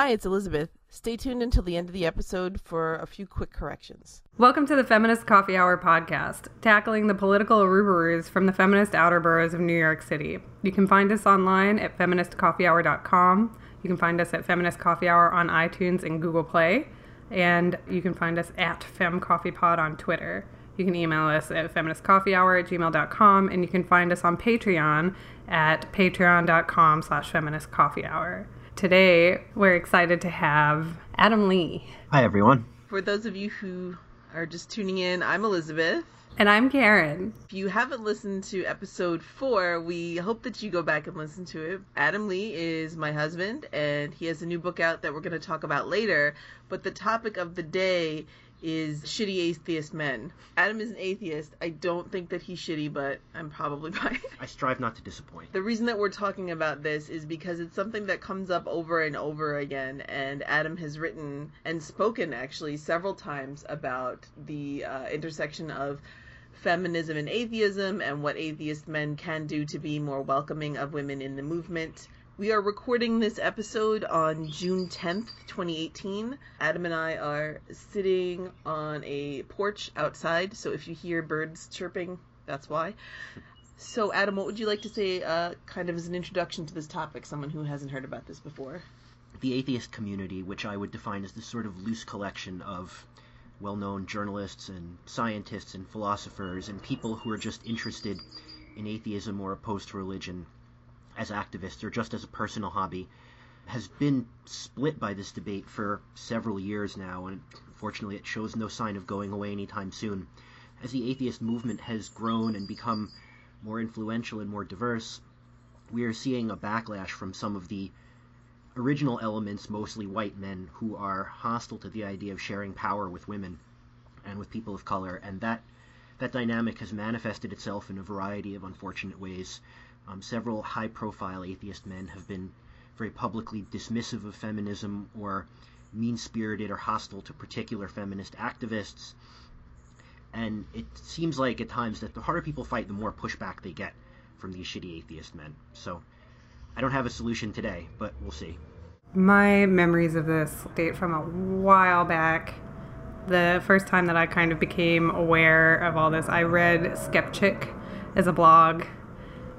Hi, it's Elizabeth. Stay tuned until the end of the episode for a few quick corrections. Welcome to the Feminist Coffee Hour podcast, tackling the political ouroboros from the feminist outer boroughs of New York City. You can find us online at feministcoffeehour.com. You can find us at Feminist Coffee Hour on iTunes and Google Play. And you can find us at FemCoffeePod on Twitter. You can email us at feministcoffeehour at gmail.com. And you can find us on Patreon at patreon.com slash feministcoffeehour. Today, we're excited to have Adam Lee. Hi, everyone. For those of you who are just tuning in, I'm Elizabeth. And I'm Karen. If you haven't listened to episode four, we hope that you go back and listen to it. Adam Lee is my husband, and he has a new book out that we're going to talk about later. But the topic of the day is shitty atheist men. Adam is an atheist. I don't think that he's shitty, but I'm probably right. I strive not to disappoint. The reason that we're talking about this is because it's something that comes up over and over again, and Adam has written and spoken actually several times about the uh, intersection of feminism and atheism and what atheist men can do to be more welcoming of women in the movement. We are recording this episode on June 10th, 2018. Adam and I are sitting on a porch outside, so if you hear birds chirping, that's why. So, Adam, what would you like to say, uh, kind of as an introduction to this topic, someone who hasn't heard about this before? The atheist community, which I would define as this sort of loose collection of well known journalists and scientists and philosophers and people who are just interested in atheism or opposed to religion as activists or just as a personal hobby has been split by this debate for several years now, and unfortunately it shows no sign of going away anytime soon. As the atheist movement has grown and become more influential and more diverse, we are seeing a backlash from some of the original elements, mostly white men, who are hostile to the idea of sharing power with women and with people of color, and that that dynamic has manifested itself in a variety of unfortunate ways. Um, several high profile atheist men have been very publicly dismissive of feminism or mean spirited or hostile to particular feminist activists. And it seems like at times that the harder people fight, the more pushback they get from these shitty atheist men. So I don't have a solution today, but we'll see. My memories of this date from a while back. The first time that I kind of became aware of all this, I read Skepchick as a blog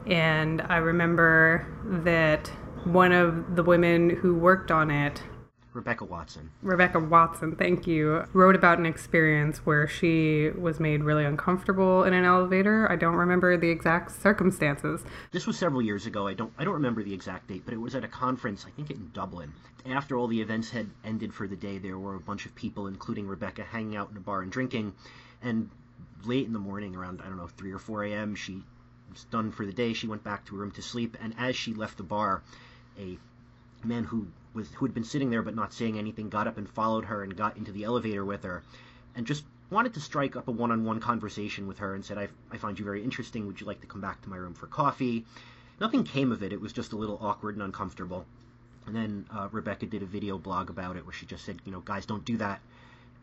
and I remember that one of the women who worked on it, Rebecca Watson. Rebecca Watson, thank you, wrote about an experience where she was made really uncomfortable in an elevator. I don't remember the exact circumstances. This was several years ago. I don't I don't remember the exact date, but it was at a conference, I think in Dublin. After all the events had ended for the day, there were a bunch of people, including Rebecca, hanging out in a bar and drinking. And late in the morning, around I don't know, three or four a.m., she was done for the day. She went back to her room to sleep, and as she left the bar, a man who was who had been sitting there but not saying anything got up and followed her and got into the elevator with her, and just wanted to strike up a one-on-one conversation with her and said, I, I find you very interesting. Would you like to come back to my room for coffee? Nothing came of it. It was just a little awkward and uncomfortable. And then uh, Rebecca did a video blog about it where she just said, you know, guys, don't do that.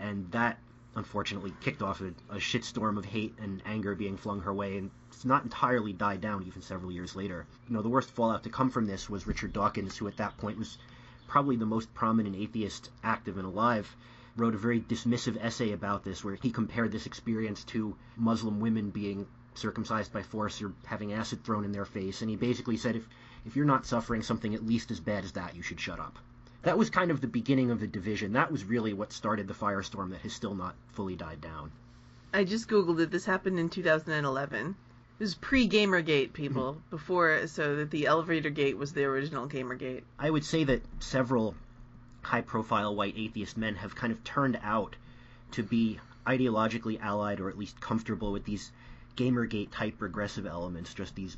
And that unfortunately kicked off a, a shitstorm of hate and anger being flung her way, and it's not entirely died down even several years later. You know, the worst fallout to come from this was Richard Dawkins, who at that point was probably the most prominent atheist active and alive, wrote a very dismissive essay about this where he compared this experience to Muslim women being circumcised by force or having acid thrown in their face, and he basically said if if you're not suffering something at least as bad as that, you should shut up that was kind of the beginning of the division. That was really what started the firestorm that has still not fully died down. I just googled it. This happened in 2011. It was pre-Gamergate, people. Mm-hmm. Before, so that the elevator gate was the original Gamergate. I would say that several high-profile white atheist men have kind of turned out to be ideologically allied or at least comfortable with these Gamergate type regressive elements. Just these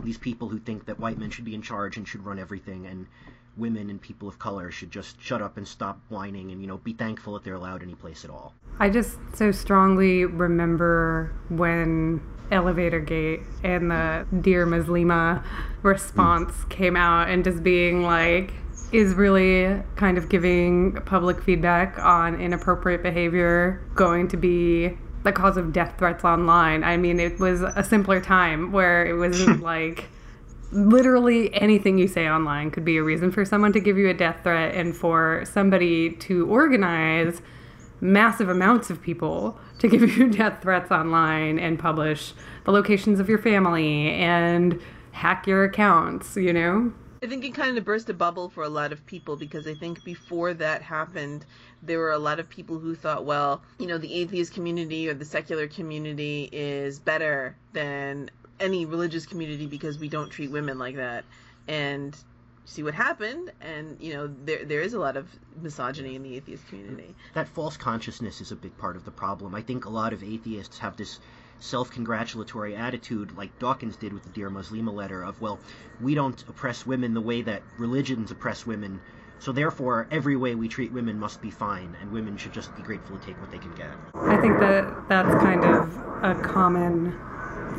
these people who think that white men should be in charge and should run everything, and women and people of color should just shut up and stop whining and you know be thankful that they're allowed any place at all. I just so strongly remember when Elevator Gate and the Dear Ms. Muslima response mm. came out and just being like is really kind of giving public feedback on inappropriate behavior going to be the cause of death threats online. I mean, it was a simpler time where it was like literally anything you say online could be a reason for someone to give you a death threat and for somebody to organize massive amounts of people to give you death threats online and publish the locations of your family and hack your accounts, you know? I think it kind of burst a bubble for a lot of people because I think before that happened, there were a lot of people who thought, well, you know, the atheist community or the secular community is better than any religious community because we don't treat women like that. And see what happened. And you know there there is a lot of misogyny in the atheist community. That false consciousness is a big part of the problem. I think a lot of atheists have this self-congratulatory attitude like dawkins did with the dear muslima letter of well we don't oppress women the way that religions oppress women. So therefore every way we treat women must be fine and women should just be grateful to take what they can get. I think that that's kind of a common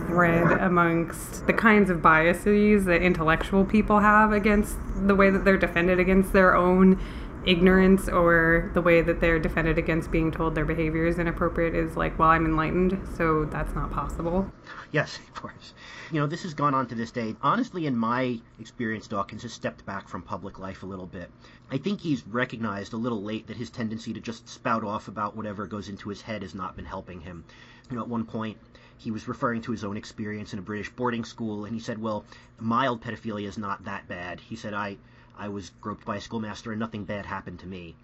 thread amongst the kinds of biases that intellectual people have against the way that they're defended against their own ignorance or the way that they're defended against being told their behavior is inappropriate is like, well, I'm enlightened, so that's not possible. Yes, of course. You know, this has gone on to this day. Honestly, in my experience, Dawkins has stepped back from public life a little bit. I think he's recognized a little late that his tendency to just spout off about whatever goes into his head has not been helping him. You know, at one point, he was referring to his own experience in a British boarding school, and he said, "Well, mild pedophilia is not that bad." He said, "I, I was groped by a schoolmaster, and nothing bad happened to me."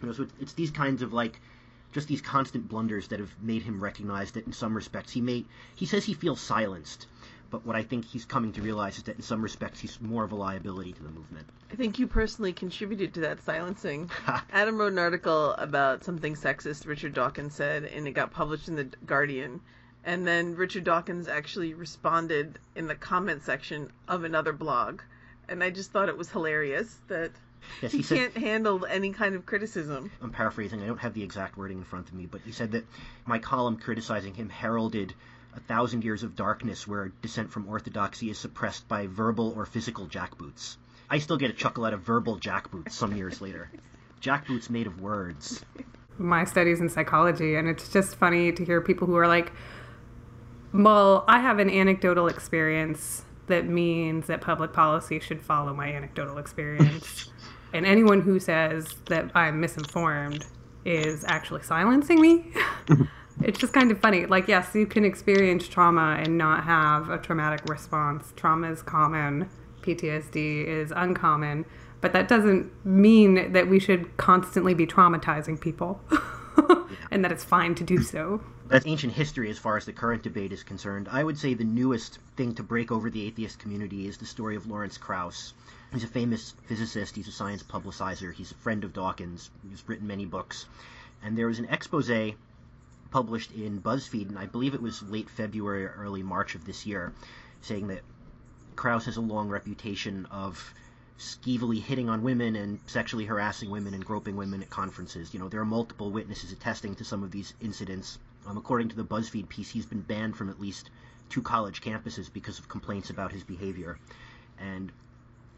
You know, so it's these kinds of like, just these constant blunders that have made him recognize that in some respects he may. He says he feels silenced, but what I think he's coming to realize is that in some respects he's more of a liability to the movement. I think you personally contributed to that silencing. Adam wrote an article about something sexist Richard Dawkins said, and it got published in the Guardian. And then Richard Dawkins actually responded in the comment section of another blog. And I just thought it was hilarious that yes, he, he said, can't handle any kind of criticism. I'm paraphrasing. I don't have the exact wording in front of me, but he said that my column criticizing him heralded a thousand years of darkness where dissent from orthodoxy is suppressed by verbal or physical jackboots. I still get a chuckle out of verbal jackboots some years later. Jackboots made of words. My studies in psychology, and it's just funny to hear people who are like, well, I have an anecdotal experience that means that public policy should follow my anecdotal experience. and anyone who says that I'm misinformed is actually silencing me. it's just kind of funny. Like, yes, you can experience trauma and not have a traumatic response. Trauma is common, PTSD is uncommon, but that doesn't mean that we should constantly be traumatizing people and that it's fine to do so that's ancient history as far as the current debate is concerned. I would say the newest thing to break over the atheist community is the story of Lawrence Krauss. He's a famous physicist, he's a science publicizer, he's a friend of Dawkins, he's written many books. And there was an expose published in BuzzFeed, and I believe it was late February or early March of this year, saying that Krauss has a long reputation of skeevily hitting on women and sexually harassing women and groping women at conferences. You know, there are multiple witnesses attesting to some of these incidents. Um, according to the BuzzFeed piece, he's been banned from at least two college campuses because of complaints about his behavior. And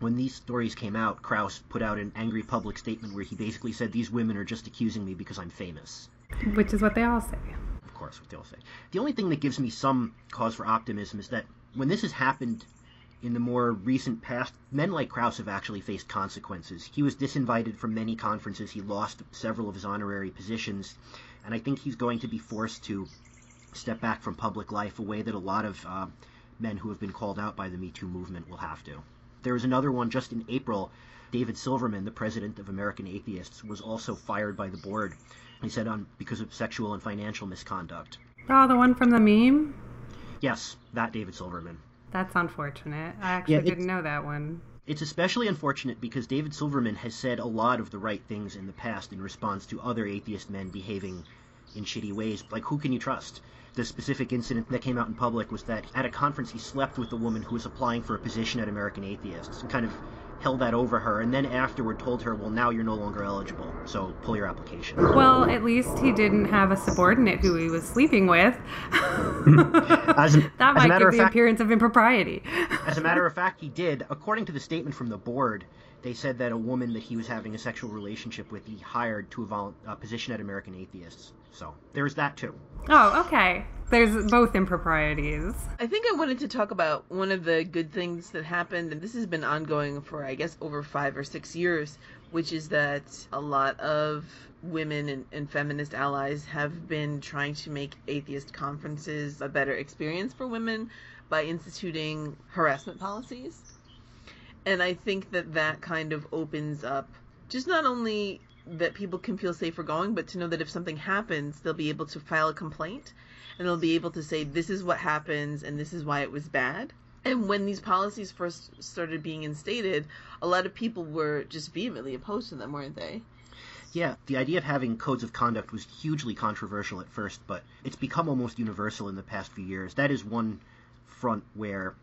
when these stories came out, Krauss put out an angry public statement where he basically said, These women are just accusing me because I'm famous. Which is what they all say. Of course, what they all say. The only thing that gives me some cause for optimism is that when this has happened in the more recent past, men like Krauss have actually faced consequences. He was disinvited from many conferences, he lost several of his honorary positions, and I think he's going to be forced to step back from public life a way that a lot of uh, men who have been called out by the Me Too movement will have to. There was another one just in April. David Silverman, the president of American Atheists, was also fired by the board. He said on because of sexual and financial misconduct. Oh, the one from the meme. Yes, that David Silverman. That's unfortunate. I actually yeah, didn't know that one. It's especially unfortunate because David Silverman has said a lot of the right things in the past in response to other atheist men behaving in shitty ways. Like, who can you trust? The specific incident that came out in public was that at a conference he slept with a woman who was applying for a position at American Atheists and kind of held that over her, and then afterward told her, well, now you're no longer eligible, so pull your application. Well, at least he didn't have a subordinate who he was sleeping with. as, that might give the fact, appearance of impropriety. as a matter of fact, he did. According to the statement from the board, they said that a woman that he was having a sexual relationship with, he hired to a, vol- a uh, position at American Atheists. So there's that too. Oh, okay. there's both improprieties. I think I wanted to talk about one of the good things that happened, and this has been ongoing for, I guess, over five or six years, which is that a lot of women and, and, feminist allies have been trying to make atheist conferences a better experience for women by instituting harassment policies. And I think that that kind of opens up just not only that people can feel safer going, but to know that if something happens, they'll be able to file a complaint and they'll be able to say this is what happens and this is why it was bad. And when these policies first started being instated, a lot of people were just vehemently opposed to them, weren't they? Yeah, the idea of having codes of conduct was hugely controversial at first, but it's become almost universal in the past few years. That is one front where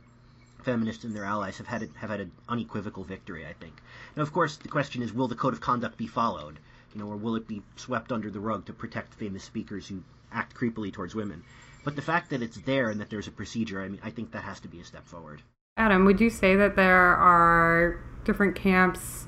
feminists and their allies have had a, have had an unequivocal victory, I think. Now, of course, the question is, will the code of conduct be followed? You know, or will it be swept under the rug to protect famous speakers who act creepily towards women. But the fact that it's there and that there's a procedure, I mean, I think that has to be a step forward. Adam, would you say that there are different camps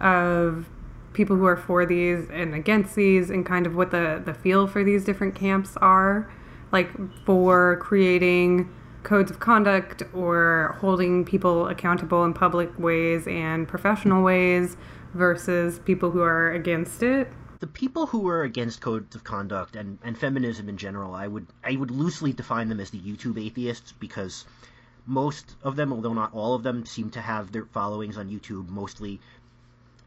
of people who are for these and against these and kind of what the, the feel for these different camps are? Like for creating codes of conduct or holding people accountable in public ways and professional ways versus people who are against it? the people who are against codes of conduct and, and feminism in general, I would I would loosely define them as the YouTube atheists because most of them, although not all of them, seem to have their followings on YouTube, mostly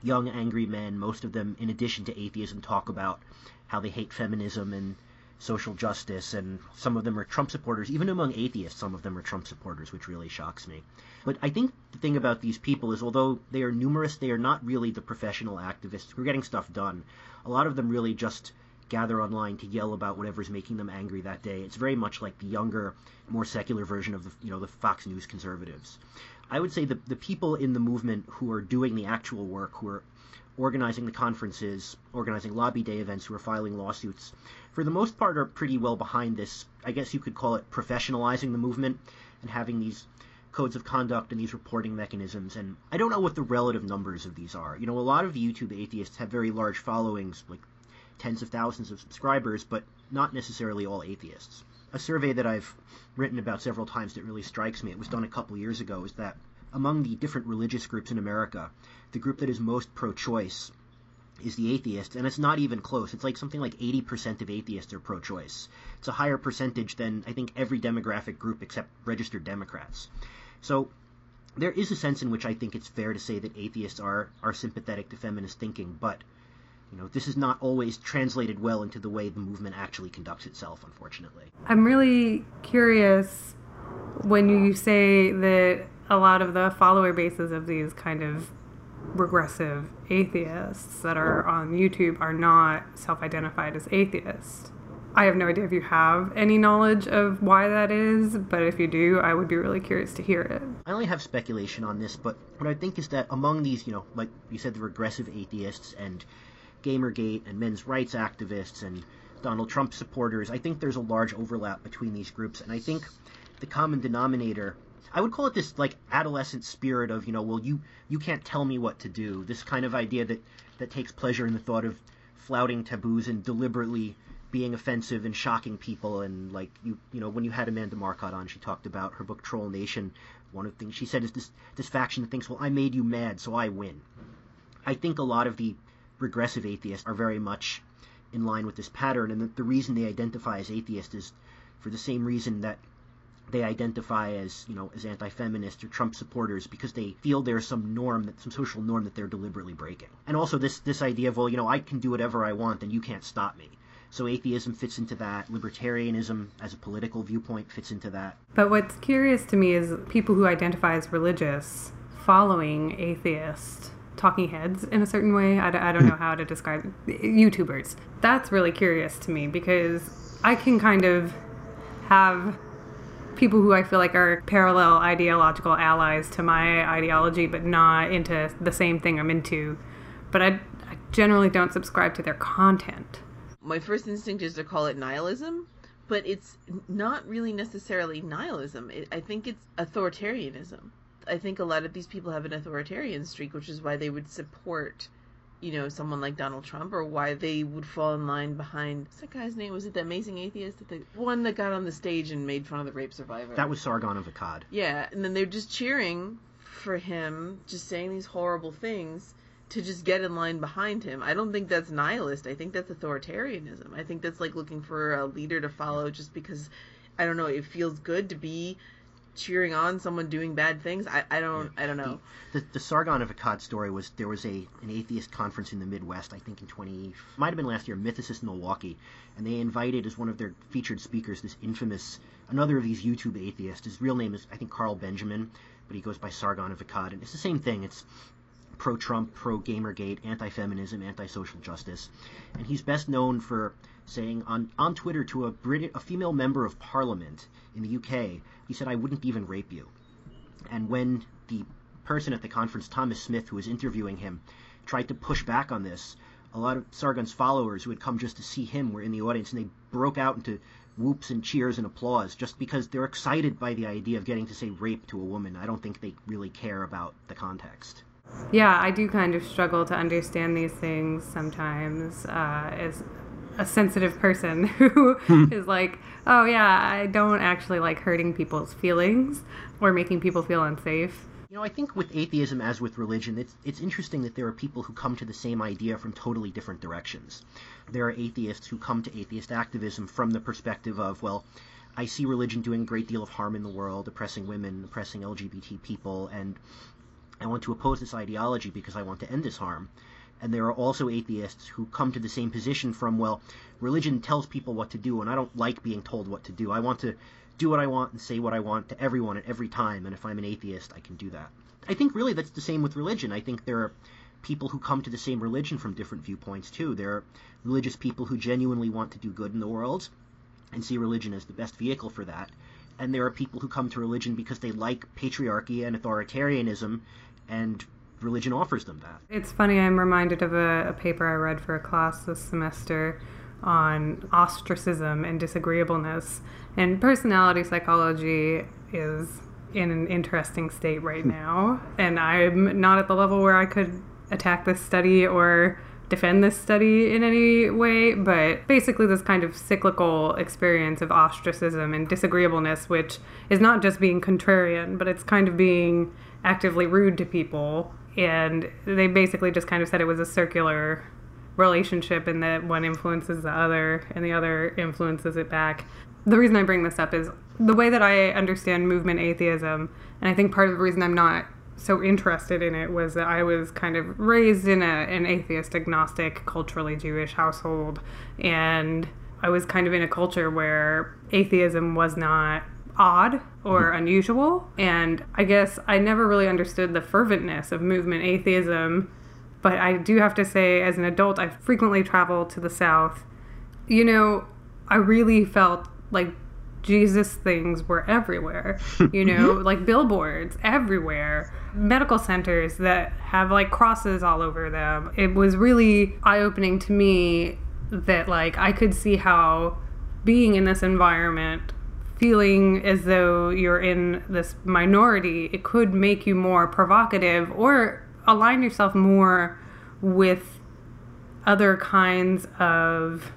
young angry men. Most of them, in addition to atheism, talk about how they hate feminism and social justice, and some of them are Trump supporters. Even among atheists, some of them are Trump supporters, which really shocks me. But I think the thing about these people is, although they are numerous, they are not really the professional activists who are getting stuff done. A lot of them really just gather online to yell about whatever's making them angry that day. It's very much like the younger, more secular version of the you know the Fox News conservatives. I would say the the people in the movement who are doing the actual work, who are organizing the conferences, organizing lobby day events, who are filing lawsuits, for the most part are pretty well behind this. I guess you could call it professionalizing the movement and having these codes of conduct and these reporting mechanisms. And I don't know what the relative numbers of these are. You know, a lot of YouTube atheists have very large followings, like tens of thousands of subscribers, but not necessarily all atheists. A survey that I've written about several times that really strikes me, it was done a couple years ago, is that among the different religious groups in America, the group that is most pro-choice is the atheists, and it's not even close. It's like something like 80% of atheists are pro-choice. It's a higher percentage than I think every demographic group except registered Democrats. So there is a sense in which I think it's fair to say that atheists are are sympathetic to feminist thinking, but you know, this is not always translated well into the way the movement actually conducts itself, unfortunately. I'm really curious when you say that a lot of the follower bases of these kind of regressive atheists that are on YouTube are not self identified as atheists. I have no idea if you have any knowledge of why that is, but if you do, I would be really curious to hear it. I only have speculation on this, but what I think is that among these, you know, like you said, the regressive atheists and Gamergate and men's rights activists and Donald Trump supporters, I think there's a large overlap between these groups, and I think the common denominator I would call it this like adolescent spirit of you know well you you can't tell me what to do. This kind of idea that that takes pleasure in the thought of flouting taboos and deliberately being offensive and shocking people. And like you you know when you had Amanda Marcotte on she talked about her book Troll Nation one of the things she said is this this faction that thinks well I made you mad so I win. I think a lot of the regressive atheists are very much in line with this pattern. And the, the reason they identify as atheist is for the same reason that they identify as you know as anti-feminist or Trump supporters because they feel there's some norm that some social norm that they're deliberately breaking. And also this this idea of well you know I can do whatever I want and you can't stop me. So atheism fits into that. Libertarianism as a political viewpoint fits into that. But what's curious to me is people who identify as religious following atheist talking heads in a certain way. I, I don't know how to describe YouTubers. That's really curious to me because I can kind of have people who I feel like are parallel ideological allies to my ideology, but not into the same thing I'm into. But I, I generally don't subscribe to their content. My first instinct is to call it nihilism, but it's not really necessarily nihilism. It, I think it's authoritarianism. I think a lot of these people have an authoritarian streak, which is why they would support you know, someone like Donald Trump or why they would fall in line behind what's that guy's name? Was it the amazing atheist? That the one that got on the stage and made fun of the rape survivor. That was Sargon of Akkad. Yeah, and then they're just cheering for him, just saying these horrible things to just get in line behind him. I don't think that's nihilist. I think that's authoritarianism. I think that's like looking for a leader to follow just because I don't know, it feels good to be cheering on someone doing bad things. I, I don't I don't know. The, the, the Sargon of Akkad story was there was a an atheist conference in the Midwest, I think in 20 might have been last year, Mythicist Milwaukee, and they invited as one of their featured speakers this infamous another of these YouTube atheists. His real name is I think Carl Benjamin, but he goes by Sargon of Akkad, and it's the same thing. It's pro Trump, pro Gamergate, anti feminism, anti social justice. And he's best known for saying on, on Twitter to a, Brit- a female member of parliament in the UK, he said, I wouldn't even rape you. And when the person at the conference, Thomas Smith, who was interviewing him, tried to push back on this, a lot of Sargon's followers who had come just to see him were in the audience and they broke out into whoops and cheers and applause just because they're excited by the idea of getting to say rape to a woman. I don't think they really care about the context. Yeah, I do kind of struggle to understand these things sometimes uh, as a sensitive person who hmm. is like, oh, yeah, I don't actually like hurting people's feelings or making people feel unsafe. You know, I think with atheism, as with religion, it's it's interesting that there are people who come to the same idea from totally different directions. There are atheists who come to atheist activism from the perspective of, well, I see religion doing a great deal of harm in the world, oppressing women, oppressing LGBT people, and I want to oppose this ideology because I want to end this harm. And there are also atheists who come to the same position from, well, religion tells people what to do, and I don't like being told what to do. I want to do what I want and say what I want to everyone at every time, and if I'm an atheist, I can do that. I think really that's the same with religion. I think there are people who come to the same religion from different viewpoints too. There are religious people who genuinely want to do good in the world and see religion as the best vehicle for that. And there are people who come to religion because they like patriarchy and authoritarianism, and religion offers them that. It's funny, I'm reminded of a, a paper I read for a class this semester on ostracism and disagreeableness. And personality psychology is in an interesting state right now. And I'm not at the level where I could attack this study or defend this study in any way, but basically, this kind of cyclical experience of ostracism and disagreeableness, which is not just being contrarian, but it's kind of being actively rude to people. And they basically just kind of said it was a circular relationship and that one influences the other and the other influences it back. The reason I bring this up is the way that I understand movement atheism, and I think part of the reason I'm not so interested in it was that I was kind of raised in a, an atheist, agnostic, culturally Jewish household, and I was kind of in a culture where atheism was not odd or unusual. And I guess I never really understood the ferventness of movement atheism. But I do have to say, as an adult, I frequently travel to the South. You know, I really felt like Jesus things were everywhere. You know, mm-hmm. like billboards everywhere, medical centers that have like crosses all over them. It was really eye opening to me that like I could see how being in this environment feeling as though you're in this minority, it could make you more provocative or align yourself more with other kinds of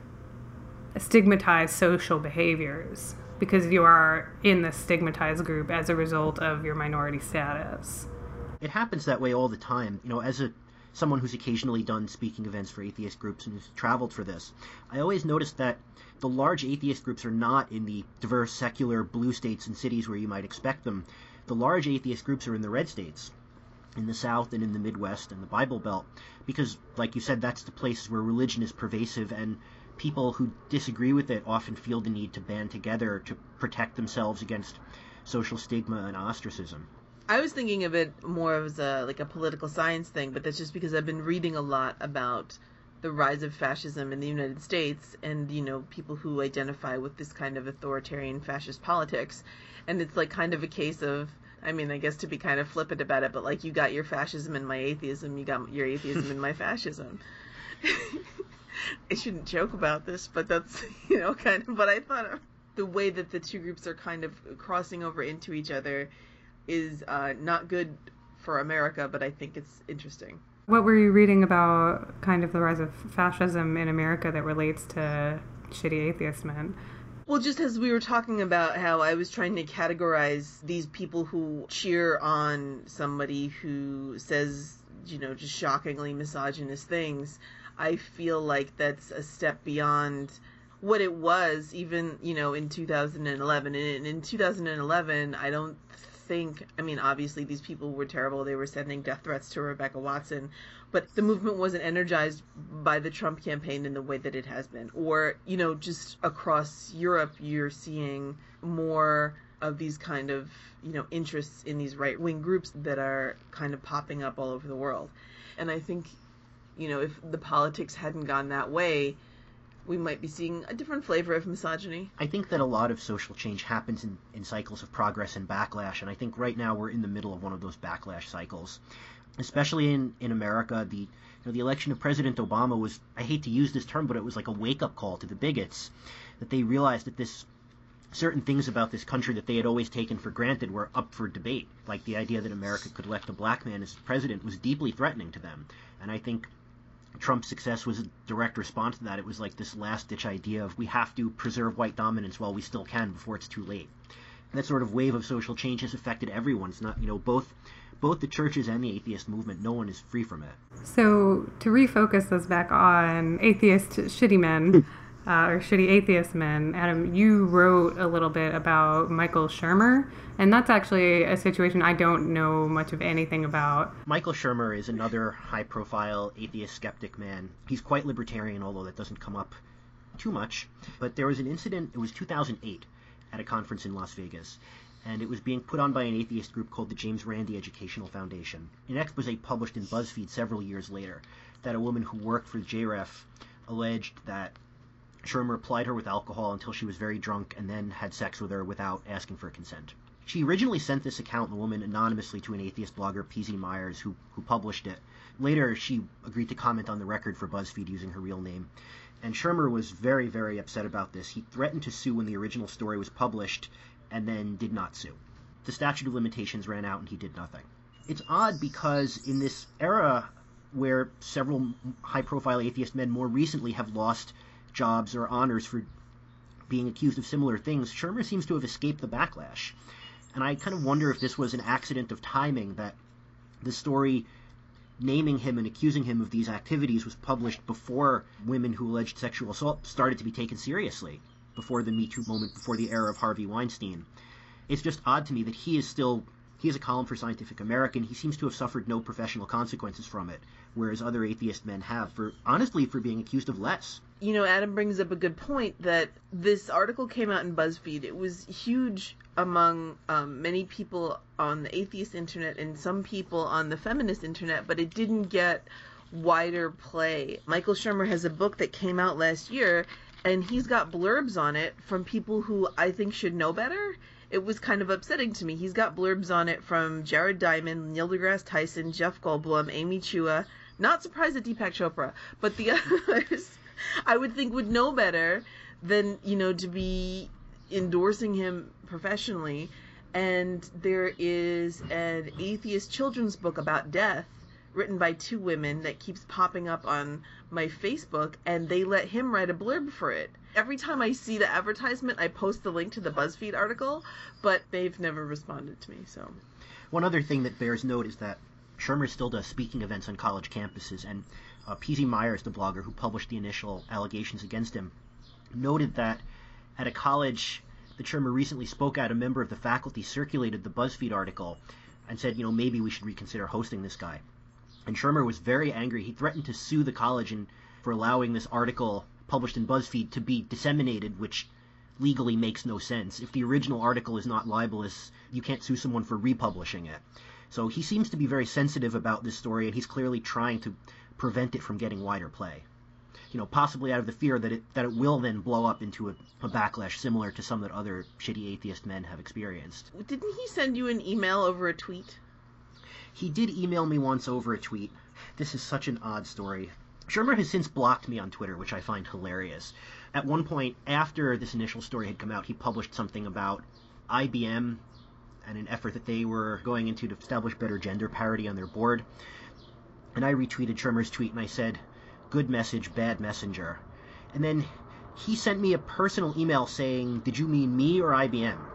stigmatized social behaviors because you are in the stigmatized group as a result of your minority status. It happens that way all the time. You know, as a someone who's occasionally done speaking events for atheist groups and who's traveled for this, I always notice that the large atheist groups are not in the diverse secular blue states and cities where you might expect them. The large atheist groups are in the red states, in the South and in the Midwest and the Bible Belt, because, like you said, that's the places where religion is pervasive and people who disagree with it often feel the need to band together to protect themselves against social stigma and ostracism. I was thinking of it more as a like a political science thing, but that's just because I've been reading a lot about the rise of fascism in the United States and you know people who identify with this kind of authoritarian fascist politics. And it's like kind of a case of I mean I guess to be kind of flippant about it but like you got your fascism and my atheism you got your atheism and my fascism. I shouldn't joke about this but that's you know kind of but I thought of. The way that the two groups are kind of crossing over into each other is uh, not good for America but I think it's interesting What were you reading about kind of the rise of fascism in America that relates to shitty atheist men? Well, just as we were talking about how I was trying to categorize these people who cheer on somebody who says, you know, just shockingly misogynist things, I feel like that's a step beyond what it was even, you know, in 2011. And in 2011, I don't think, I mean, obviously these people were terrible. They were sending death threats to Rebecca Watson, but the movement wasn't energized by the Trump campaign in the way that it has been. Or, you know, just across Europe, you're seeing more of these kind of, you know, interests in these right wing groups that are kind of popping up all over the world. And I think, you know, if the politics hadn't gone that way, we might be seeing a different flavor of misogyny. I think that a lot of social change happens in, in cycles of progress and backlash, and I think right now we're in the middle of one of those backlash cycles. Especially in, in America, the you know, the election of President Obama was I hate to use this term, but it was like a wake up call to the bigots that they realized that this certain things about this country that they had always taken for granted were up for debate. Like the idea that America could elect a black man as president was deeply threatening to them. And I think Trump's success was a direct response to that. It was like this last ditch idea of we have to preserve white dominance while we still can before it's too late. And that sort of wave of social change has affected everyone. It's not, you know, both both the churches and the atheist movement. No one is free from it. So to refocus us back on atheist shitty men. uh, or shitty atheist men. Adam, you wrote a little bit about Michael Shermer, and that's actually a situation I don't know much of anything about. Michael Shermer is another high profile atheist skeptic man. He's quite libertarian, although that doesn't come up too much. But there was an incident, it was 2008, at a conference in Las Vegas. And it was being put on by an atheist group called the James Randi Educational Foundation. An expose published in BuzzFeed several years later that a woman who worked for JREF alleged that Shermer plied her with alcohol until she was very drunk and then had sex with her without asking for consent. She originally sent this account, the woman, anonymously to an atheist blogger, PZ Myers, who, who published it. Later, she agreed to comment on the record for BuzzFeed using her real name. And Shermer was very, very upset about this. He threatened to sue when the original story was published and then did not sue. The statute of limitations ran out and he did nothing. It's odd because in this era where several high profile atheist men more recently have lost jobs or honors for being accused of similar things, Shermer seems to have escaped the backlash. And I kind of wonder if this was an accident of timing that the story naming him and accusing him of these activities was published before women who alleged sexual assault started to be taken seriously, before the Me Too moment, before the era of Harvey Weinstein. It's just odd to me that he is still he has a column for Scientific American. He seems to have suffered no professional consequences from it, whereas other atheist men have for honestly for being accused of less. You know, Adam brings up a good point that this article came out in BuzzFeed. It was huge among um, many people on the atheist internet and some people on the feminist internet, but it didn't get wider play. Michael Shermer has a book that came out last year, and he's got blurbs on it from people who I think should know better it was kind of upsetting to me. He's got blurbs on it from Jared Diamond, Neil deGrasse Tyson, Jeff Goldblum, Amy Chua. Not surprised at Deepak Chopra, but the others I would think would know better than, you know, to be endorsing him professionally. And there is an atheist children's book about death written by two women that keeps popping up on my Facebook, and they let him write a blurb for it. Every time I see the advertisement, I post the link to the BuzzFeed article, but they've never responded to me. So, one other thing that bears note is that Shermer still does speaking events on college campuses, and uh, PZ Myers, the blogger who published the initial allegations against him, noted that at a college that Shermer recently spoke at, a member of the faculty circulated the BuzzFeed article and said, you know, maybe we should reconsider hosting this guy. And Shermer was very angry. He threatened to sue the college and for allowing this article published in BuzzFeed to be disseminated, which legally makes no sense. If the original article is not libelous, you can't sue someone for republishing it. So he seems to be very sensitive about this story, and he's clearly trying to prevent it from getting wider play. You know, possibly out of the fear that it that it will then blow up into a, a backlash similar to some that other shitty atheist men have experienced. Didn't he send you an email over a tweet? He did email me once over a tweet. This is such an odd story. Shermer has since blocked me on Twitter, which I find hilarious. At one point, after this initial story had come out, he published something about IBM and an effort that they were going into to establish better gender parity on their board. and I retweeted Shermer's tweet and I said, "Good message, bad messenger," and then he sent me a personal email saying, "Did you mean me or IBM?"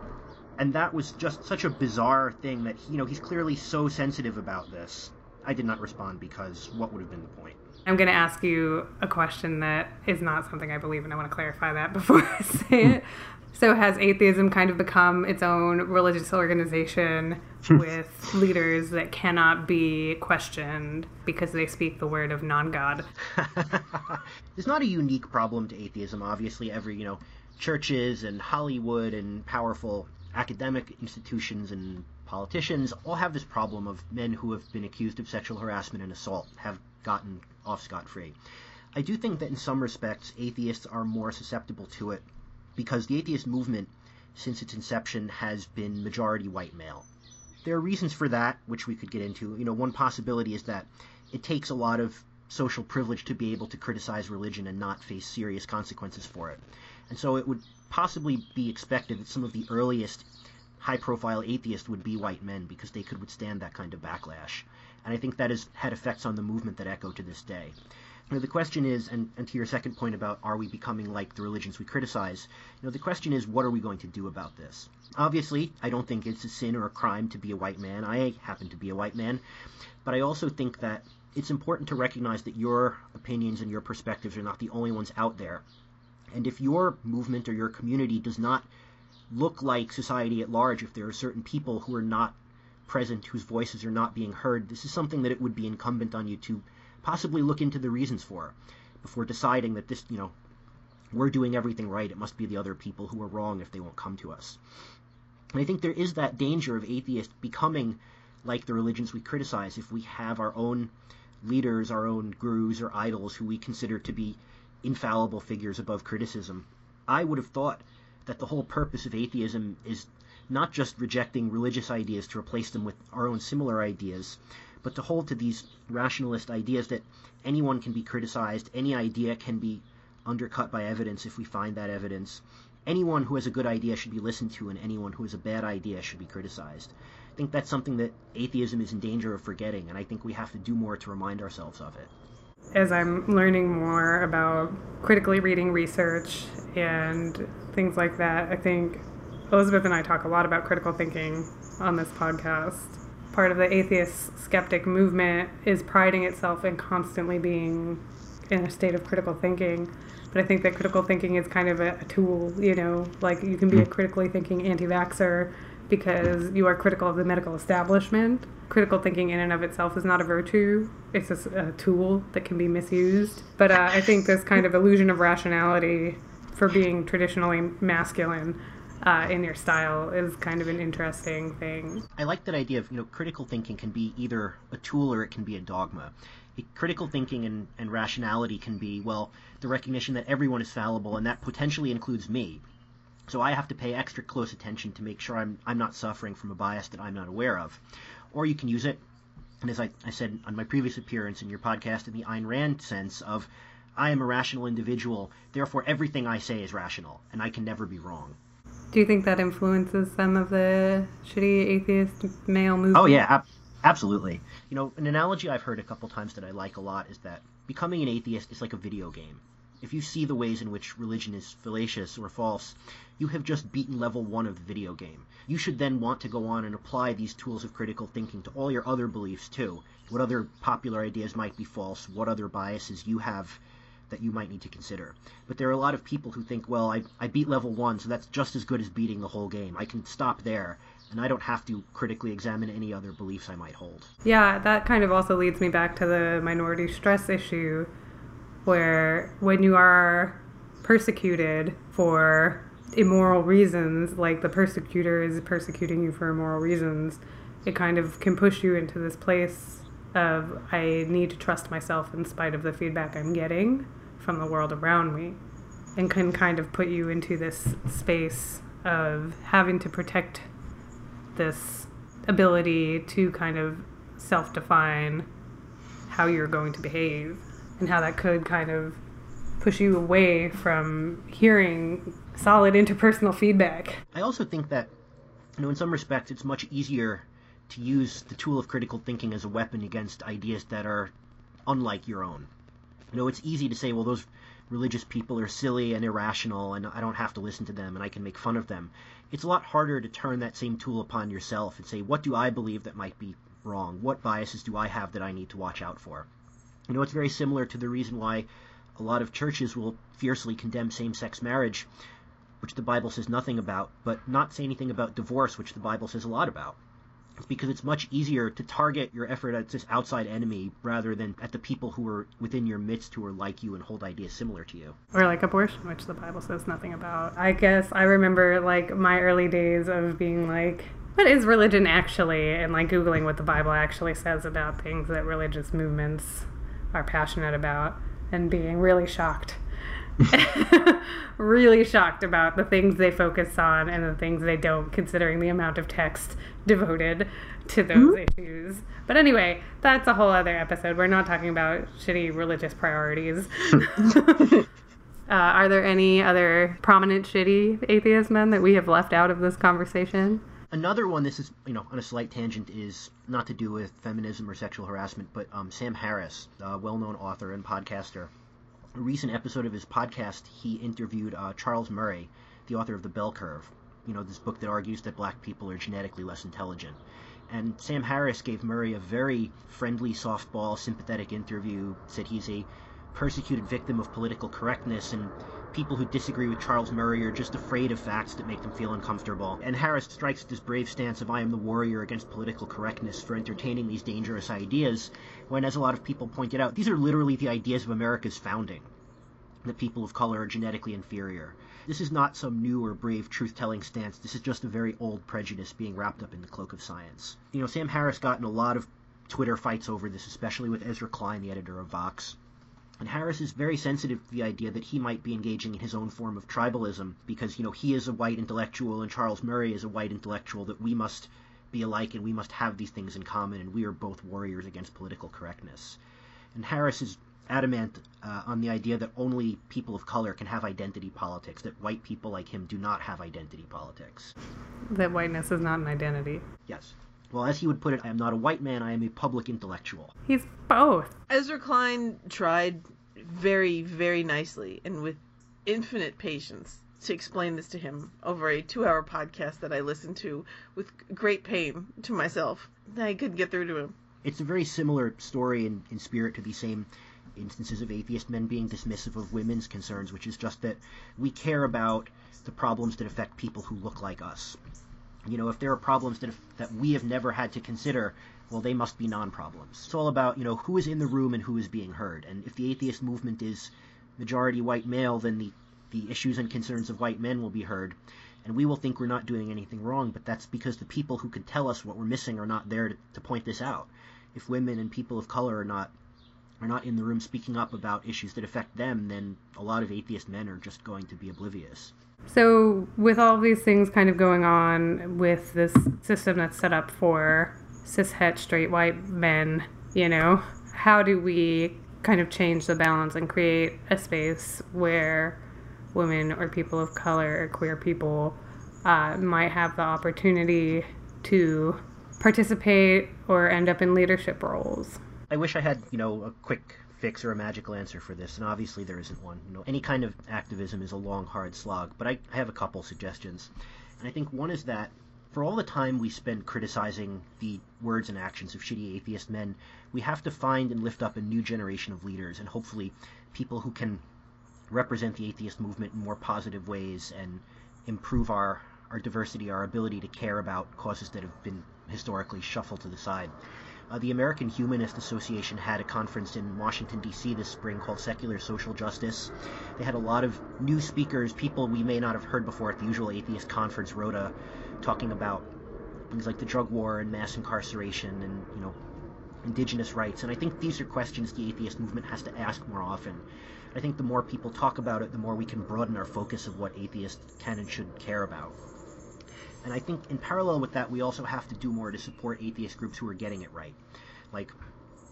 And that was just such a bizarre thing that you know he's clearly so sensitive about this. I did not respond because what would have been the point? I'm going to ask you a question that is not something I believe, and I want to clarify that before I say it. So, has atheism kind of become its own religious organization hmm. with leaders that cannot be questioned because they speak the word of non God? it's not a unique problem to atheism. Obviously, every, you know, churches and Hollywood and powerful academic institutions and politicians all have this problem of men who have been accused of sexual harassment and assault have gotten off scot free. I do think that in some respects atheists are more susceptible to it because the atheist movement, since its inception, has been majority white male. There are reasons for that, which we could get into. You know, one possibility is that it takes a lot of social privilege to be able to criticize religion and not face serious consequences for it. And so it would possibly be expected that some of the earliest high profile atheists would be white men because they could withstand that kind of backlash. And I think that has had effects on the movement that echo to this day. Know, the question is, and, and to your second point about are we becoming like the religions we criticize, you know, the question is, what are we going to do about this? Obviously, I don't think it's a sin or a crime to be a white man. I happen to be a white man. But I also think that it's important to recognize that your opinions and your perspectives are not the only ones out there. And if your movement or your community does not look like society at large, if there are certain people who are not present whose voices are not being heard, this is something that it would be incumbent on you to possibly look into the reasons for before deciding that this, you know, we're doing everything right. It must be the other people who are wrong if they won't come to us. And I think there is that danger of atheists becoming like the religions we criticize if we have our own leaders, our own gurus or idols who we consider to be infallible figures above criticism. I would have thought that the whole purpose of atheism is not just rejecting religious ideas to replace them with our own similar ideas, but to hold to these rationalist ideas that anyone can be criticized, any idea can be undercut by evidence if we find that evidence. Anyone who has a good idea should be listened to, and anyone who has a bad idea should be criticized. I think that's something that atheism is in danger of forgetting, and I think we have to do more to remind ourselves of it. As I'm learning more about critically reading research and things like that, I think Elizabeth and I talk a lot about critical thinking on this podcast. Part of the atheist skeptic movement is priding itself in constantly being in a state of critical thinking. But I think that critical thinking is kind of a, a tool, you know, like you can be a hmm. critically thinking anti vaxxer because you are critical of the medical establishment. Critical thinking in and of itself is not a virtue, it's a, a tool that can be misused. But uh, I think this kind of illusion of rationality for being traditionally masculine uh, in your style is kind of an interesting thing. I like that idea of you know critical thinking can be either a tool or it can be a dogma. critical thinking and, and rationality can be well the recognition that everyone is fallible and that potentially includes me. So I have to pay extra close attention to make sure I'm I'm not suffering from a bias that I'm not aware of. Or you can use it, and as I, I said on my previous appearance in your podcast, in the Ayn Rand sense of I am a rational individual, therefore everything I say is rational, and I can never be wrong. Do you think that influences some of the shitty atheist male movement? Oh yeah, ab- absolutely. You know, an analogy I've heard a couple times that I like a lot is that becoming an atheist is like a video game. If you see the ways in which religion is fallacious or false, you have just beaten level one of the video game. You should then want to go on and apply these tools of critical thinking to all your other beliefs too. What other popular ideas might be false? What other biases you have that you might need to consider. But there are a lot of people who think, well, I, I beat level one, so that's just as good as beating the whole game. I can stop there, and I don't have to critically examine any other beliefs I might hold. Yeah, that kind of also leads me back to the minority stress issue, where when you are persecuted for immoral reasons, like the persecutor is persecuting you for immoral reasons, it kind of can push you into this place of I need to trust myself in spite of the feedback I'm getting from the world around me and can kind of put you into this space of having to protect this ability to kind of self define how you're going to behave and how that could kind of push you away from hearing solid interpersonal feedback. I also think that, you know, in some respects, it's much easier to use the tool of critical thinking as a weapon against ideas that are unlike your own. You know, it's easy to say, well, those religious people are silly and irrational, and I don't have to listen to them, and I can make fun of them. It's a lot harder to turn that same tool upon yourself and say, what do I believe that might be wrong? What biases do I have that I need to watch out for? You know, it's very similar to the reason why a lot of churches will fiercely condemn same-sex marriage, which the Bible says nothing about, but not say anything about divorce, which the Bible says a lot about. It's because it's much easier to target your effort at this outside enemy rather than at the people who are within your midst who are like you and hold ideas similar to you. Or like abortion, which the Bible says nothing about. I guess I remember like my early days of being like, what is religion actually? And like Googling what the Bible actually says about things that religious movements are passionate about and being really shocked. really shocked about the things they focus on and the things they don't, considering the amount of text devoted to those mm-hmm. issues. But anyway, that's a whole other episode. We're not talking about shitty religious priorities. uh, are there any other prominent shitty atheist men that we have left out of this conversation? Another one, this is you know on a slight tangent, is not to do with feminism or sexual harassment, but um, Sam Harris, a well-known author and podcaster. A recent episode of his podcast, he interviewed uh, Charles Murray, the author of The Bell Curve. You know, this book that argues that black people are genetically less intelligent. And Sam Harris gave Murray a very friendly, softball, sympathetic interview. Said he's a persecuted victim of political correctness and people who disagree with Charles Murray are just afraid of facts that make them feel uncomfortable. And Harris strikes this brave stance of I am the warrior against political correctness for entertaining these dangerous ideas, when, as a lot of people pointed out, these are literally the ideas of America's founding that people of color are genetically inferior. This is not some new or brave truth telling stance. This is just a very old prejudice being wrapped up in the cloak of science. You know, Sam Harris got in a lot of Twitter fights over this, especially with Ezra Klein, the editor of Vox. And Harris is very sensitive to the idea that he might be engaging in his own form of tribalism because, you know, he is a white intellectual and Charles Murray is a white intellectual, that we must be alike and we must have these things in common and we are both warriors against political correctness. And Harris is adamant uh, on the idea that only people of color can have identity politics, that white people like him do not have identity politics. That whiteness is not an identity. Yes. Well, as he would put it, I am not a white man, I am a public intellectual. He's both. Ezra Klein tried very, very nicely and with infinite patience to explain this to him over a two hour podcast that I listened to with great pain to myself. I couldn't get through to him. It's a very similar story in, in spirit to the same instances of atheist men being dismissive of women's concerns, which is just that we care about the problems that affect people who look like us you know, if there are problems that, if, that we have never had to consider, well, they must be non-problems. It's all about, you know, who is in the room and who is being heard. And if the atheist movement is majority white male, then the, the issues and concerns of white men will be heard. And we will think we're not doing anything wrong, but that's because the people who can tell us what we're missing are not there to, to point this out. If women and people of color are not are not in the room speaking up about issues that affect them, then a lot of atheist men are just going to be oblivious. So, with all these things kind of going on with this system that's set up for cishet straight white men, you know, how do we kind of change the balance and create a space where women or people of color or queer people uh, might have the opportunity to participate or end up in leadership roles? I wish I had, you know, a quick fix or a magical answer for this, and obviously there isn't one. You know, any kind of activism is a long, hard slog, but I, I have a couple suggestions. And I think one is that for all the time we spend criticizing the words and actions of shitty atheist men, we have to find and lift up a new generation of leaders, and hopefully people who can represent the atheist movement in more positive ways and improve our, our diversity, our ability to care about causes that have been historically shuffled to the side. Uh, the American Humanist Association had a conference in Washington, D.C. this spring called Secular Social Justice. They had a lot of new speakers, people we may not have heard before at the usual atheist conference, Rhoda, talking about things like the drug war and mass incarceration and, you know, indigenous rights. And I think these are questions the atheist movement has to ask more often. I think the more people talk about it, the more we can broaden our focus of what atheists can and should care about. And I think in parallel with that, we also have to do more to support atheist groups who are getting it right. Like,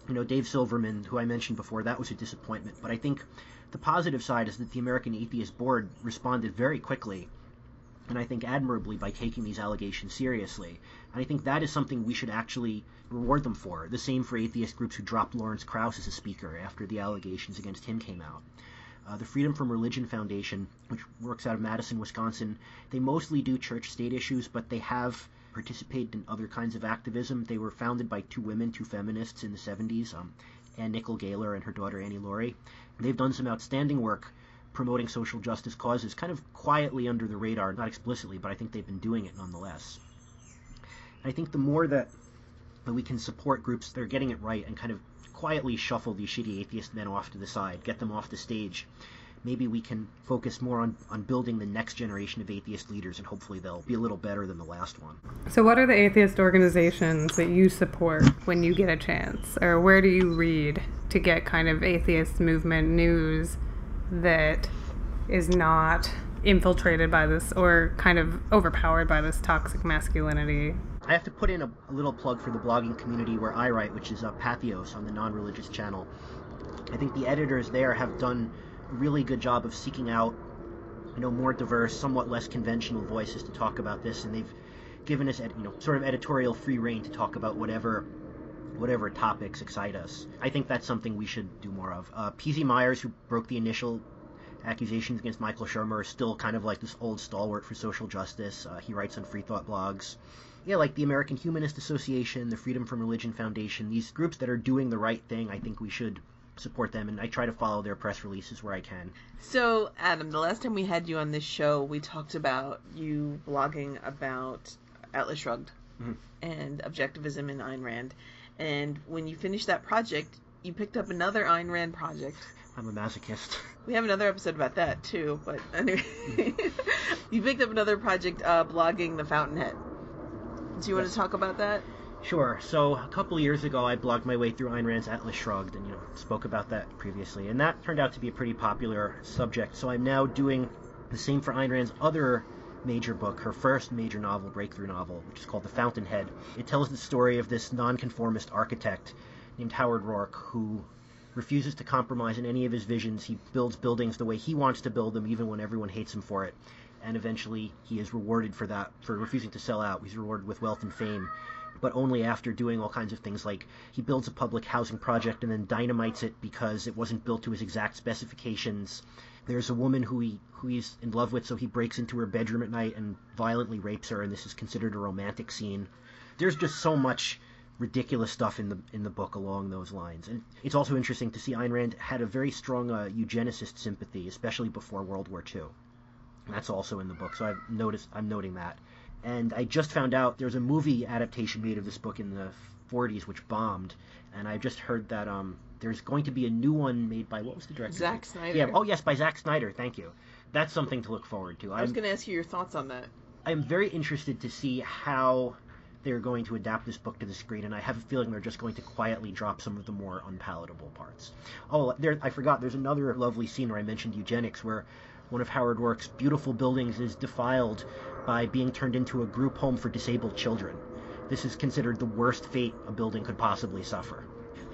you know, Dave Silverman, who I mentioned before, that was a disappointment. But I think the positive side is that the American Atheist Board responded very quickly and I think admirably by taking these allegations seriously. And I think that is something we should actually reward them for. The same for atheist groups who dropped Lawrence Krauss as a speaker after the allegations against him came out. Uh, the Freedom from Religion Foundation, which works out of Madison, Wisconsin, they mostly do church state issues, but they have participated in other kinds of activism. They were founded by two women, two feminists in the 70s, um, Anne Nicol Gaylor and her daughter Annie Laurie. They've done some outstanding work promoting social justice causes, kind of quietly under the radar, not explicitly, but I think they've been doing it nonetheless. I think the more that, that we can support groups that are getting it right and kind of quietly shuffle these shitty atheist men off to the side, get them off the stage, maybe we can focus more on, on building the next generation of atheist leaders and hopefully they'll be a little better than the last one. So, what are the atheist organizations that you support when you get a chance? Or where do you read to get kind of atheist movement news that is not infiltrated by this or kind of overpowered by this toxic masculinity? I have to put in a, a little plug for the blogging community where I write, which is uh, Patheos on the non religious channel. I think the editors there have done a really good job of seeking out, you know, more diverse, somewhat less conventional voices to talk about this, and they've given us, you know, sort of editorial free reign to talk about whatever whatever topics excite us. I think that's something we should do more of. Uh, P.Z. Myers, who broke the initial accusations against Michael Shermer, is still kind of like this old stalwart for social justice. Uh, he writes on free thought blogs. Yeah, like the American Humanist Association, the Freedom from Religion Foundation, these groups that are doing the right thing, I think we should support them, and I try to follow their press releases where I can. So, Adam, the last time we had you on this show, we talked about you blogging about Atlas Shrugged mm-hmm. and objectivism in Ayn Rand. And when you finished that project, you picked up another Ayn Rand project. I'm a masochist. We have another episode about that too, but anyway, you picked up another project uh, blogging the Fountainhead. Do you yes. want to talk about that? Sure. So a couple years ago, I blogged my way through Ayn Rand's Atlas Shrugged, and you know spoke about that previously, and that turned out to be a pretty popular subject. So I'm now doing the same for Ayn Rand's other major book, her first major novel, breakthrough novel, which is called The Fountainhead. It tells the story of this nonconformist architect named Howard Roark who refuses to compromise in any of his visions. He builds buildings the way he wants to build them, even when everyone hates him for it. And eventually, he is rewarded for that, for refusing to sell out. He's rewarded with wealth and fame but only after doing all kinds of things like he builds a public housing project and then dynamites it because it wasn't built to his exact specifications. There's a woman who he who he's in love with, so he breaks into her bedroom at night and violently rapes her, and this is considered a romantic scene. There's just so much ridiculous stuff in the in the book along those lines. And it's also interesting to see Ayn Rand had a very strong uh, eugenicist sympathy, especially before World War II. That's also in the book, so I've noticed I'm noting that and I just found out there's a movie adaptation made of this book in the 40s which bombed, and I just heard that um there's going to be a new one made by what was the director? Zack Snyder. Yeah. Oh yes, by Zack Snyder. Thank you. That's something to look forward to. I was going to ask you your thoughts on that. I'm very interested to see how they're going to adapt this book to the screen, and I have a feeling they're just going to quietly drop some of the more unpalatable parts. Oh, there, I forgot. There's another lovely scene where I mentioned eugenics, where one of Howard Roark's beautiful buildings is defiled by being turned into a group home for disabled children. This is considered the worst fate a building could possibly suffer.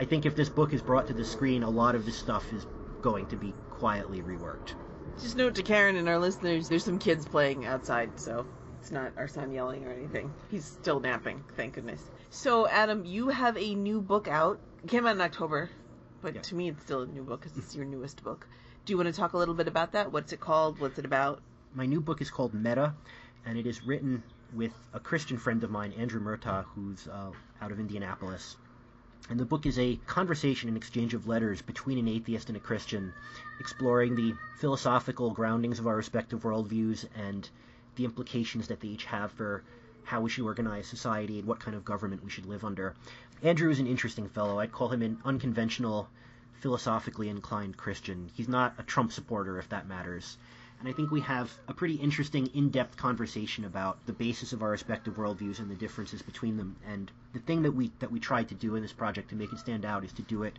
I think if this book is brought to the screen, a lot of this stuff is going to be quietly reworked. Just note to Karen and our listeners, there's some kids playing outside, so it's not our son yelling or anything. He's still napping, thank goodness. So, Adam, you have a new book out. It came out in October, but yeah. to me it's still a new book because it's your newest book. Do you want to talk a little bit about that? What's it called? What's it about? My new book is called Meta, and it is written with a Christian friend of mine, Andrew Murtaugh, who's uh, out of Indianapolis. And the book is a conversation and exchange of letters between an atheist and a Christian, exploring the philosophical groundings of our respective worldviews and the implications that they each have for how we should organize society and what kind of government we should live under. Andrew is an interesting fellow. I'd call him an unconventional, philosophically inclined Christian. He's not a Trump supporter, if that matters and I think we have a pretty interesting, in-depth conversation about the basis of our respective worldviews and the differences between them. And the thing that we that we tried to do in this project to make it stand out is to do it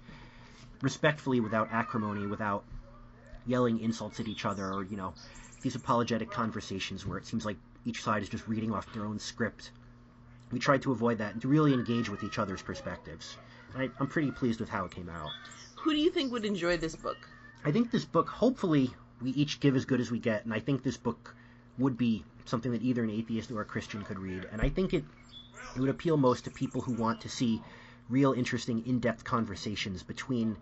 respectfully, without acrimony, without yelling insults at each other, or you know, these apologetic conversations where it seems like each side is just reading off their own script. We tried to avoid that and to really engage with each other's perspectives. I, I'm pretty pleased with how it came out. Who do you think would enjoy this book? I think this book hopefully we each give as good as we get, and I think this book would be something that either an atheist or a Christian could read. And I think it, it would appeal most to people who want to see real, interesting, in depth conversations between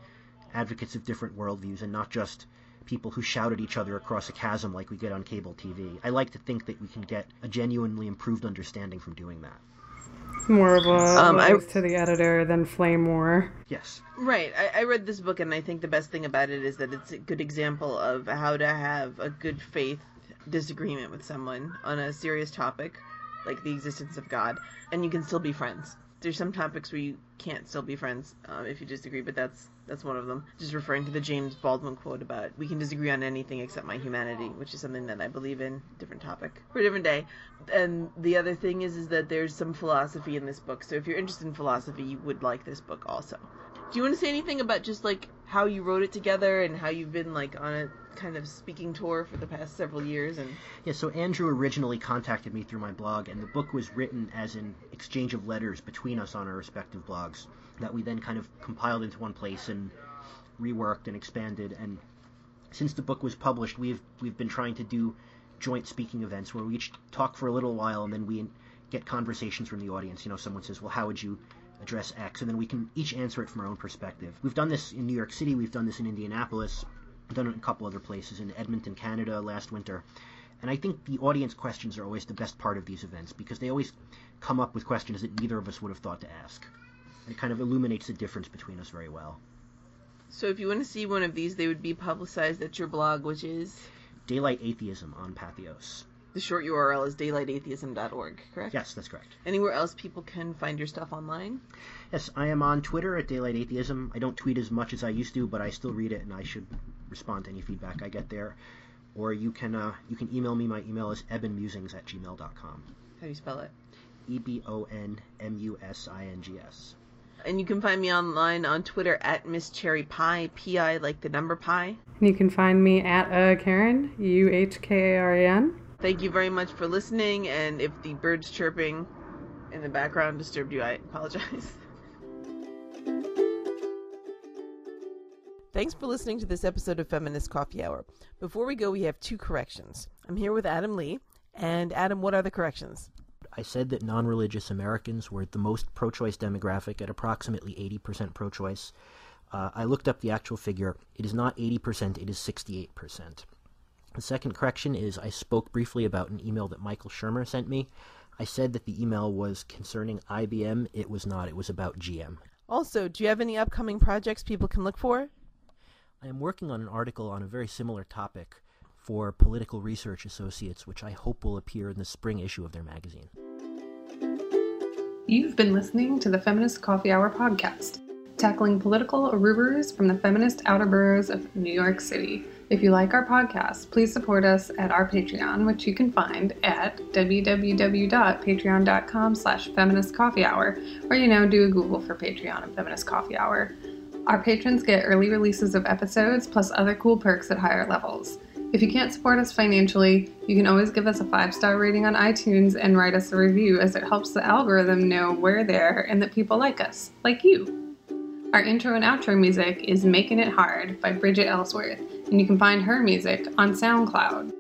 advocates of different worldviews and not just people who shout at each other across a chasm like we get on cable TV. I like to think that we can get a genuinely improved understanding from doing that. More of a um, I, to the editor than flame war. Yes. Right. I, I read this book, and I think the best thing about it is that it's a good example of how to have a good faith disagreement with someone on a serious topic, like the existence of God, and you can still be friends there's some topics where you can't still be friends uh, if you disagree, but that's that's one of them. Just referring to the James Baldwin quote about we can disagree on anything except my humanity, which is something that I believe in. Different topic for a different day. And the other thing is is that there's some philosophy in this book. So if you're interested in philosophy, you would like this book also. Do you want to say anything about just like how you wrote it together and how you've been like on a kind of speaking tour for the past several years and yeah so andrew originally contacted me through my blog and the book was written as an exchange of letters between us on our respective blogs that we then kind of compiled into one place and reworked and expanded. And since the book was published we've we've been trying to do joint speaking events where we each talk for a little while and then we get conversations from the audience. You know someone says well how would you address X, and then we can each answer it from our own perspective. We've done this in New York City, we've done this in Indianapolis, we've done it in a couple other places, in Edmonton, Canada last winter. And I think the audience questions are always the best part of these events because they always come up with questions that neither of us would have thought to ask. It kind of illuminates the difference between us very well. So if you want to see one of these, they would be publicized at your blog, which is Daylight Atheism on Patheos. The short URL is daylightatheism.org, correct? Yes, that's correct. Anywhere else people can find your stuff online? Yes, I am on Twitter at Daylight Atheism. I don't tweet as much as I used to, but I still read it and I should respond to any feedback I get there. Or you can uh, you can email me. My email is ebonmusings at gmail.com. How do you spell it? E B O N M U S I N G S. And you can find me online on Twitter at Miss Cherry Pie, P I like the number pi. And you can find me at uh, Karen, U H K A R E N. Thank you very much for listening, and if the birds chirping in the background disturbed you, I apologize. Thanks for listening to this episode of Feminist Coffee Hour. Before we go, we have two corrections. I'm here with Adam Lee. And Adam, what are the corrections? I said that non religious Americans were the most pro choice demographic at approximately 80% pro choice. Uh, I looked up the actual figure. It is not 80%, it is 68%. The second correction is I spoke briefly about an email that Michael Shermer sent me. I said that the email was concerning IBM. It was not, it was about GM. Also, do you have any upcoming projects people can look for? I am working on an article on a very similar topic for Political Research Associates, which I hope will appear in the spring issue of their magazine. You've been listening to the Feminist Coffee Hour podcast, tackling political ouroboros from the feminist outer boroughs of New York City. If you like our podcast, please support us at our Patreon, which you can find at www.patreon.com slash or, you know, do a Google for Patreon and Feminist Coffee Hour. Our patrons get early releases of episodes, plus other cool perks at higher levels. If you can't support us financially, you can always give us a five star rating on iTunes and write us a review as it helps the algorithm know we're there and that people like us, like you. Our intro and outro music is Making It Hard by Bridget Ellsworth, and you can find her music on SoundCloud.